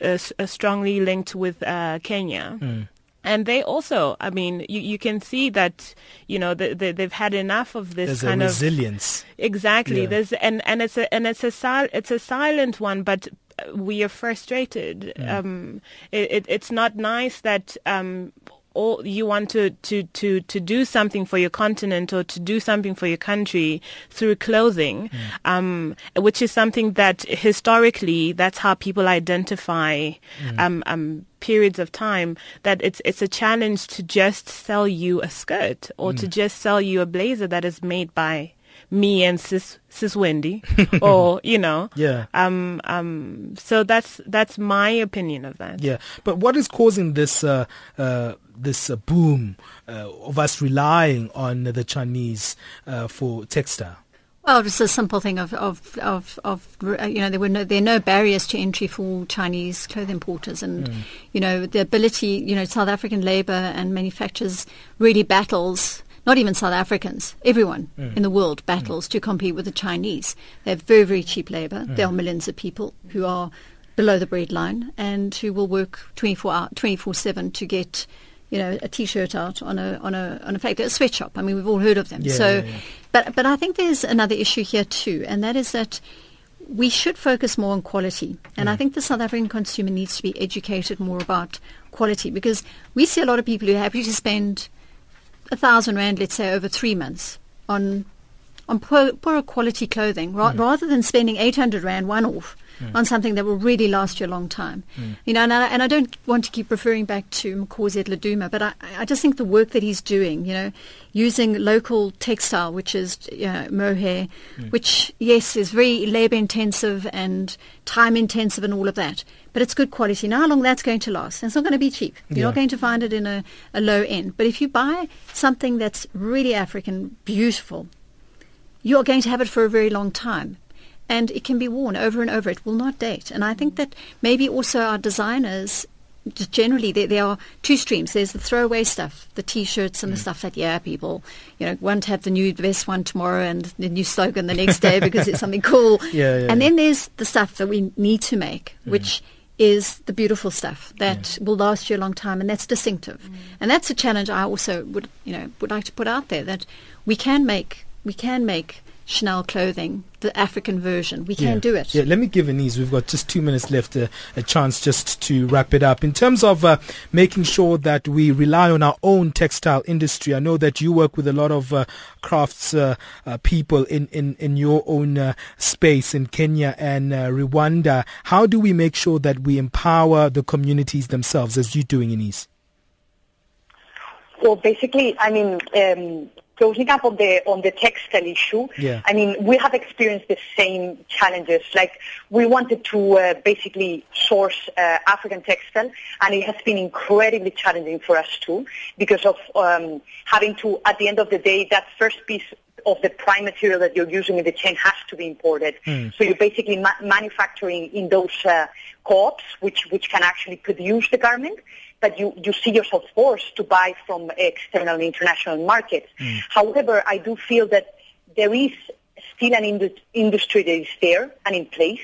uh, uh, strongly linked with uh, Kenya. Mm. And they also, I mean, you, you can see that, you know, the, the, they've had enough of this There's kind of resilience. Exactly. Yeah. There's and, and it's a and it's a sil- it's a silent one, but we are frustrated. Mm. Um, it, it, it's not nice that um, all you want to, to, to, to do something for your continent or to do something for your country through clothing, mm. um, which is something that historically that's how people identify mm. um, um, periods of time. That it's it's a challenge to just sell you a skirt or mm. to just sell you a blazer that is made by me and sis sis Wendy, or you know, yeah. Um, um. So that's that's my opinion of that. Yeah. But what is causing this uh, uh, this uh, boom uh, of us relying on the Chinese uh, for textile? Well, it's a simple thing of, of, of, of uh, you know, there were no, there are no barriers to entry for Chinese clothing importers. And, mm. you know, the ability, you know, South African labor and manufacturers really battles not even South Africans, everyone mm. in the world battles mm. to compete with the Chinese. They have very, very cheap labor. Mm. There are millions of people who are below the breadline and who will work 24 24 7 to get you know a t-shirt out on a on a on a factory a sweatshop i mean we've all heard of them. Yeah, so yeah, yeah. but but i think there's another issue here too and that is that we should focus more on quality. And i think the south african consumer needs to be educated more about quality because we see a lot of people who are happy to spend a thousand rand, let's say, over three months on on poor, poor quality clothing, ra- rather than spending 800 rand one off mm. on something that will really last you a long time. Mm. You know, and I, and I don't want to keep referring back to MaXhosa Laduma, but I, I just think the work that he's doing, you know, using local textile, which is you know, mohair, mm. which, yes, is very labor intensive and time intensive and all of that, but it's good quality. Now, how long that's going to last? And it's not going to be cheap. You're yeah. not going to find it in a, a low end. But if you buy something that's really African, beautiful, you're going to have it for a very long time and it can be worn over and over. It will not date. And I think that maybe also our designers generally there, there are two streams. There's the throwaway stuff, the T-shirts and mm. the stuff that yeah people you know want to have the new the best one tomorrow and the new slogan the next day because it's something cool. Yeah, yeah, and then there's the stuff that we need to make, mm. which is the beautiful stuff that yeah. will last you a long time and that's distinctive. Mm. And that's a challenge I also would you know would like to put out there that we can make we can make Chanel clothing, the African version. We can yeah. do it. Yeah, let me give Inés, we've got just two minutes left, uh, a chance just to wrap it up. In terms of uh, making sure that we rely on our own textile industry, I know that you work with a lot of uh, crafts uh, uh, people in, in, in your own uh, space in Kenya and Rwanda. How do we make sure that we empower the communities themselves as you're doing, Inés? Well, basically, I mean, um, closing up on the on the textile issue, yeah. I mean, we have experienced the same challenges. Like we wanted to uh, basically source uh, African textile, and it has been incredibly challenging for us too, because of um, having to, at the end of the day, that first piece of the prime material that you're using in the chain has to be imported. Mm. So you're basically ma- manufacturing in those uh, co-ops, which which can actually produce the garment but you, you see yourself forced to buy from external international markets. Mm. However, I do feel that there is still an indus- industry that is there and in place.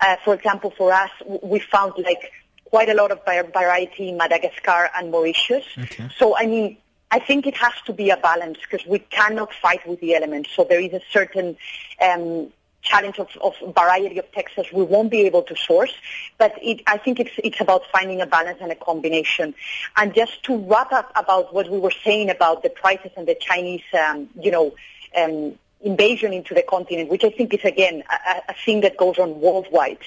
Uh, for example, for us, we found like quite a lot of variety in Madagascar and Mauritius. Okay. So, I mean, I think it has to be a balance because we cannot fight with the elements. So there is a certain um, challenge of, of variety of textiles we won't be able to source. But it, I think it's, it's about finding a balance and a combination. And just to wrap up about what we were saying about the prices and the Chinese, um, you know, um, invasion into the continent, which I think is again a, a thing that goes on worldwide.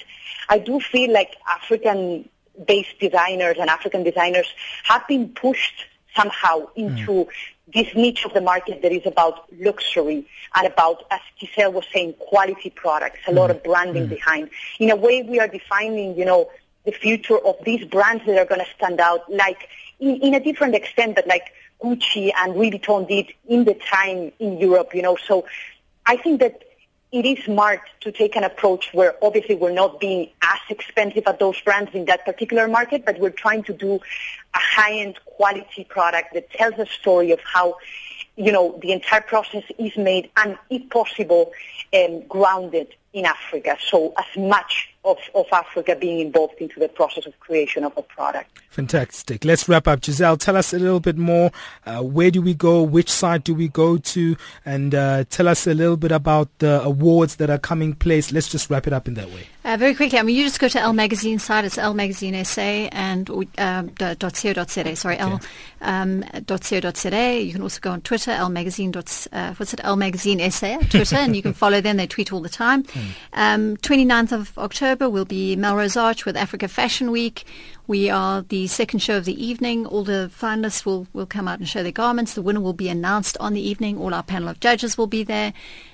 I do feel like African-based designers and African designers have been pushed somehow into mm this niche of the market that is about luxury and about, as Giselle was saying, quality products, a lot of mm-hmm. branding mm. behind. In a way, we are defining, you know, the future of these brands that are going to stand out, like in, in a different extent, but like Gucci and Louis Vuitton did in the time in Europe, you know. So I think that it is smart to take an approach where obviously we're not being as expensive at those brands in that particular market, but we're trying to do a high-end quality product that tells a story of how, you know, the entire process is made and, if possible, um, grounded in Africa. So as much of, of Africa being involved into the process of creation of a product. Fantastic. Let's wrap up. Giselle, tell us a little bit more. Uh, where do we go? Which site do we go to? And uh, tell us a little bit about the awards that are coming place. Let's just wrap it up in that way. Uh, very quickly, I mean, you just go to Elle Magazine site. It's Elle Magazine SA and um, .co.za. Sorry, Elle okay. um, .co.za. You can also go on Twitter, Elle Magazine. Uh, what's it? Elle Magazine SA Twitter, and you can follow them. They tweet all the time. Mm. Um, 29th of October will be Melrose Arch with Africa Fashion Week. We are the second show of the evening. All the finalists will, will come out and show their garments. The winner will be announced on the evening. All our panel of judges will be there.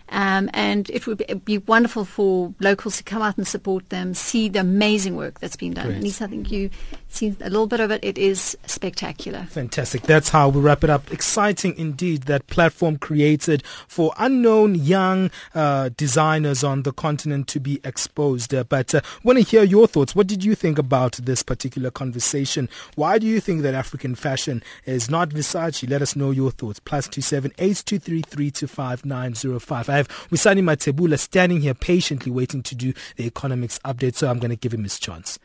Um, and it would be, be, wonderful for locals to come out and support them, see the amazing work that's been done. Great. I think you seen a little bit of it. It is spectacular. Fantastic. That's how we wrap it up. Exciting indeed that platform created for unknown young uh, designers on the continent to be exposed. Uh, but uh, want to hear your thoughts. What did you think about this particular conversation? Why do you think that African fashion is not Versace? Let us know your thoughts. Plus two seven eight two three three two five nine zero five. I have Wisani Matebula standing here patiently waiting to do the economics update, so I'm going to give him his chance.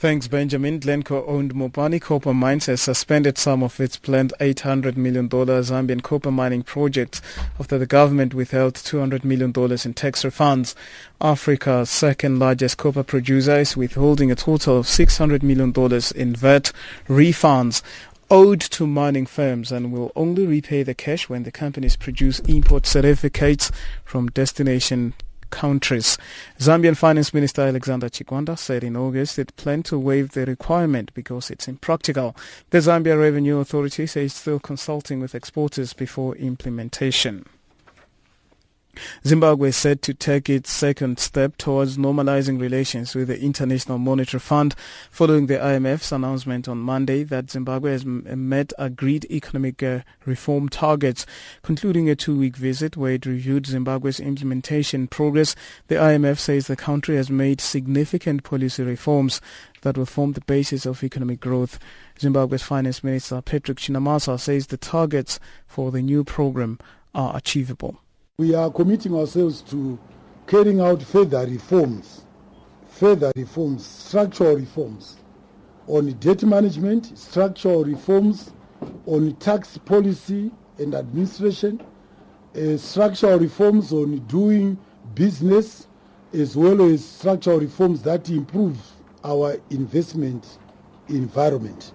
Thanks, Benjamin. Glencore owned Mopani Copper Mines has suspended some of its planned $800 million Zambian copper mining projects after the government withheld $200 million in tax refunds. Africa's second largest copper producer is withholding a total of $600 million in VAT refunds owed to mining firms and will only repay the cash when the companies produce import certificates from destination countries. Zambian Finance Minister Alexander Chikwanda said in August it planned to waive the requirement because it's impractical. The Zambia Revenue Authority says it's still consulting with exporters before implementation. Zimbabwe is set to take its second step towards normalizing relations with the International Monetary Fund following the IMF's announcement on Monday that Zimbabwe has met agreed economic uh, reform targets. Concluding a two-week visit where it reviewed Zimbabwe's implementation progress, the IMF says the country has made significant policy reforms that will form the basis of economic growth. Zimbabwe's Finance Minister Patrick Chinamasa says the targets for the new program are achievable we are committing ourselves to carrying out further reforms, further reforms, structural reforms on debt management, structural reforms on tax policy and administration, uh, structural reforms on doing business, as well as structural reforms that improve our investment environment.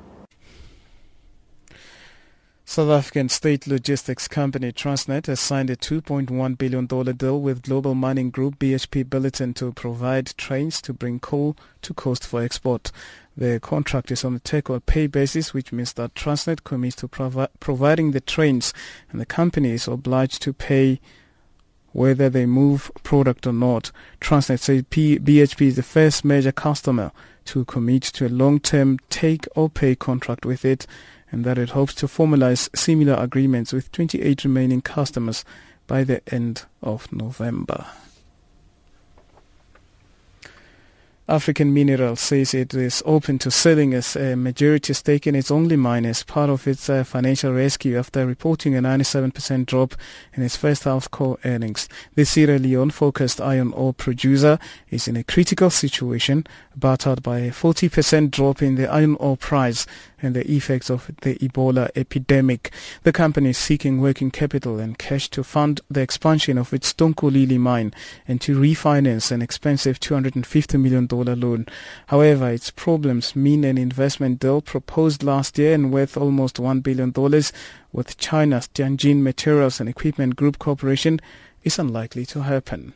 South African state logistics company Transnet has signed a $2.1 billion deal with global mining group BHP Billiton to provide trains to bring coal to coast for export. The contract is on a take or pay basis, which means that Transnet commits to provi- providing the trains and the company is obliged to pay whether they move product or not. Transnet says P- BHP is the first major customer to commit to a long-term take or pay contract with it and that it hopes to formalize similar agreements with 28 remaining customers by the end of November. African Minerals says it is open to selling a majority stake in its only mine as part of its uh, financial rescue after reporting a 97% drop in its first half core earnings. The Sierra Leone focused iron ore producer is in a critical situation, battered by a 40% drop in the iron ore price and the effects of the Ebola epidemic. The company is seeking working capital and cash to fund the expansion of its Tonkolili mine and to refinance an expensive $250 million loan. However, its problems mean an investment deal proposed last year and worth almost $1 billion with China's Tianjin Materials and Equipment Group Corporation is unlikely to happen.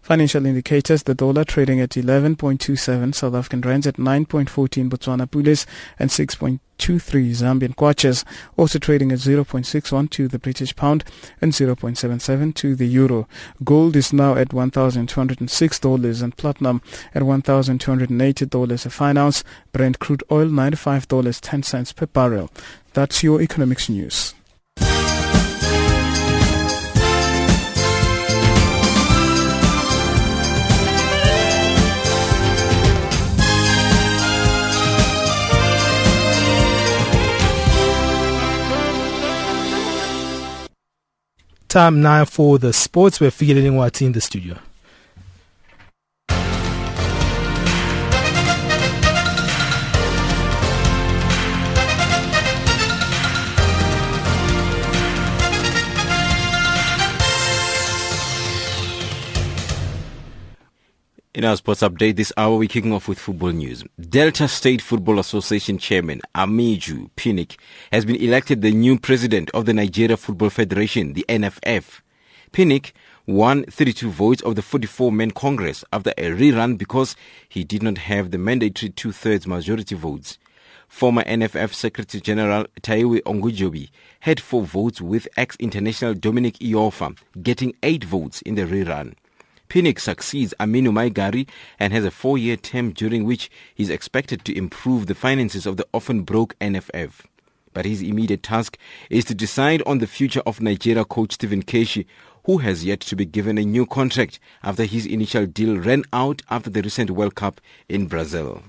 Financial indicators, the dollar trading at 11.27, South African rands at 9.14, Botswana pules and 6.23 Zambian kwaches, also trading at 0.61 to the British pound and 0.77 to the euro. Gold is now at $1,206 and platinum at $1,280 a fine ounce. Brent crude oil $95.10 per barrel. That's your economics news. Time now for the sports. We're figuring what's in the studio. In our sports update this hour, we're kicking off with football news. Delta State Football Association Chairman Amaju Pinnick has been elected the new president of the Nigeria Football Federation, the NFF. Pinnick won 32 votes of the 44-man Congress after a rerun because he did not have the mandatory two-thirds majority votes. Former NFF Secretary General Taiwo Ogunjobi had four votes with ex-international Dominic Iorfa getting eight votes in the rerun. Pinnick succeeds Aminu Maigari and has a four-year term during which he is expected to improve the finances of the often broke NFF. But his immediate task is to decide on the future of Nigeria coach Stephen Keshi, who has yet to be given a new contract after his initial deal ran out after the recent World Cup in Brazil.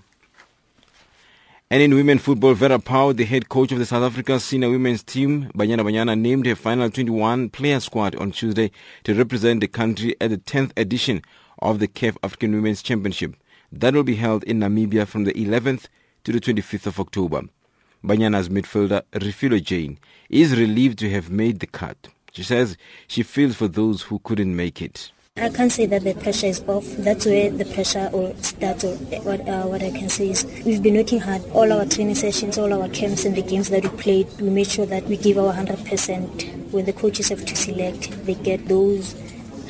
And in women football, Vera Pauw, the head coach of the South Africa senior women's team, Banyana Banyana, named her final 21 player squad on Tuesday to represent the country at the 10th edition of the CAF African Women's Championship. That will be held in Namibia from the 11th to the 25th of October. Banyana's midfielder, Refiloe Jane, is relieved to have made the cut. She says she feels for those who couldn't make it. I can't say that the pressure is off. That's where the pressure or starts. Or what uh, what I can say is we've been working hard. All our training sessions, all our camps, and the games that we played, we made sure that we give our hundred percent. When the coaches have to select, they get those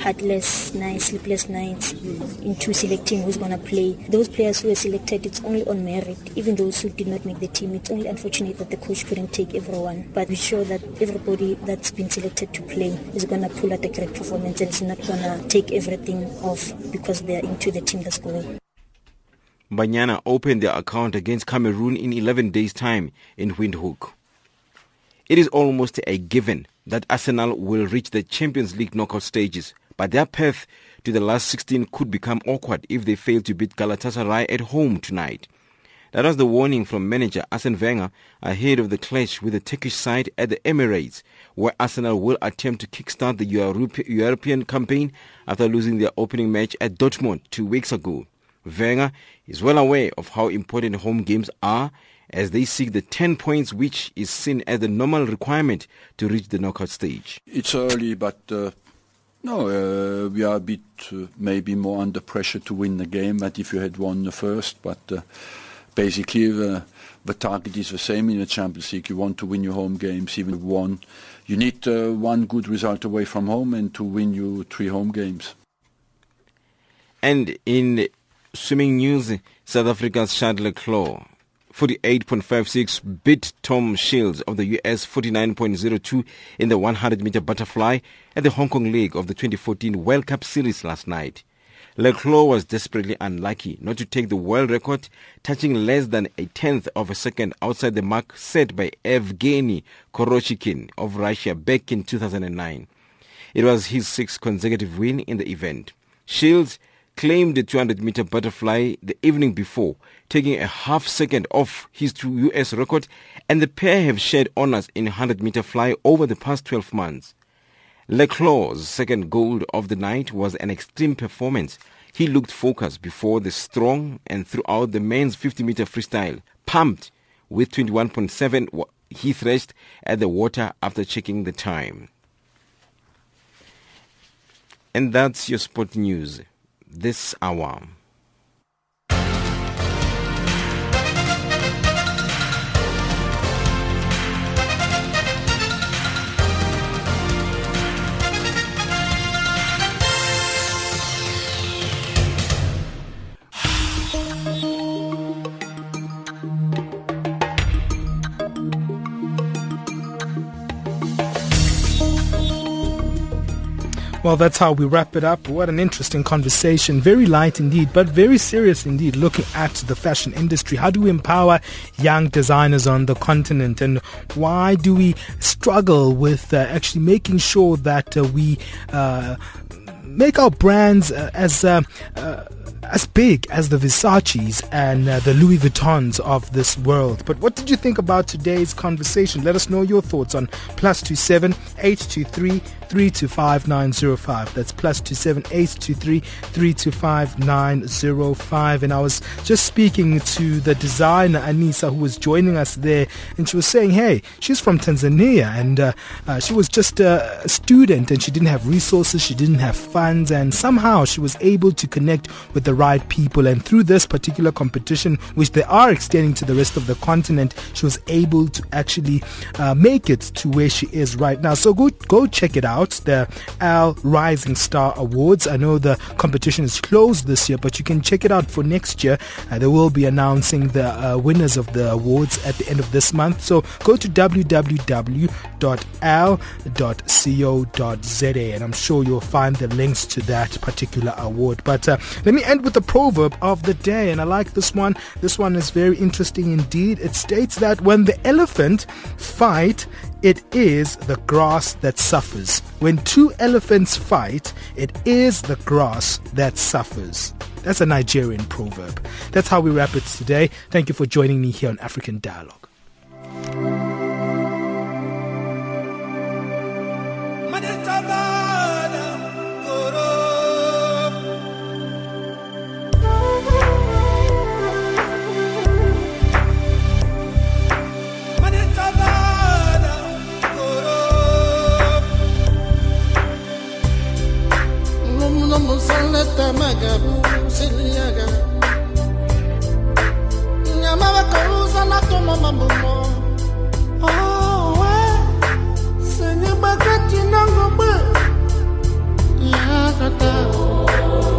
heartless nights, sleepless nights into selecting who's going to play. Those players who were selected, it's only on merit. Even those who did not make the team, it's only unfortunate that the coach couldn't take everyone. But we're sure that everybody that's been selected to play is going to pull out a great performance and it's not going to take everything off because they're into the team that's going. Banyana opened their account against Cameroon in 11 days' time in Windhoek. It is almost a given that Arsenal will reach the Champions League knockout stages but their path to the last 16 could become awkward if they fail to beat Galatasaray at home tonight. That was the warning from manager Arsene Wenger ahead of the clash with the Turkish side at the Emirates, where Arsenal will attempt to kickstart the European campaign after losing their opening match at Dortmund two weeks ago. Wenger is well aware of how important home games are as they seek the 10 points which is seen as the normal requirement to reach the knockout stage. It's early, but uh, no, uh, we are a bit uh, maybe more under pressure to win the game than if you had won the first. But uh, basically, the target is the same in the Champions League. You want to win your home games, even one. You need uh, one good result away from home and to win you three home games. And in swimming news, South Africa's Chad le Clos 48.56 beat Tom Shields of the US 49.02 in the 100 meter butterfly at the Hong Kong leg of the 2014 World Cup Series last night. le Clos was desperately unlucky not to take the world record, touching less than a tenth of a second outside the mark set by Evgeny Korotyshkin of Russia back in 2009. It was his sixth consecutive win in the event. Shields claimed the 200 meter butterfly the evening before, taking a half second off his US record, and the pair have shared honors in 100 meter fly over the past 12 months. le Clos's second gold of the night was an extreme performance. He looked focused before the strong and throughout the men's 50 meter freestyle, pumped with 21.7 he threshed at the water after checking the time. And that's your sport news this hour. Well, that's how we wrap it up. What an interesting conversation. Very light indeed, but very serious indeed, looking at the fashion industry. How do we empower young designers on the continent? And why do we struggle with uh, actually making sure that uh, we uh, make our brands uh, as uh, uh, as big as the Versace's and uh, the Louis Vuittons of this world. But what did you think about today's conversation? Let us know your thoughts on plus two seven eight two three 325905. That's plus 27823 325905. And I was just speaking to the designer Anisa who was joining us there, and she was saying, hey, she's from Tanzania and uh, uh, she was just a student and she didn't have resources, she didn't have funds, and somehow she was able to connect with the right people. And through this particular competition, which they are extending to the rest of the continent, she was able to actually uh, make it to where she is right now. So go go check it out. The Elle Rising Star Awards. I know the competition is closed this year, but you can check it out for next year. Uh, they will be announcing the uh, winners of the awards at the end of this month. So go to www.elle.co.za and I'm sure you'll find the links to that particular award. But uh, let me with the proverb of the day, and I like this one. This one is very interesting indeed. It states that when the elephant fight, it is the grass that suffers. When two elephants fight, it is the grass that suffers. That's a Nigerian proverb. That's how we wrap it today. Thank you for joining me here on African Dialogue. temaga busiliaga nyama bakouza natoma mambomo owe senye bakati nango bwe yakata oh. Eh.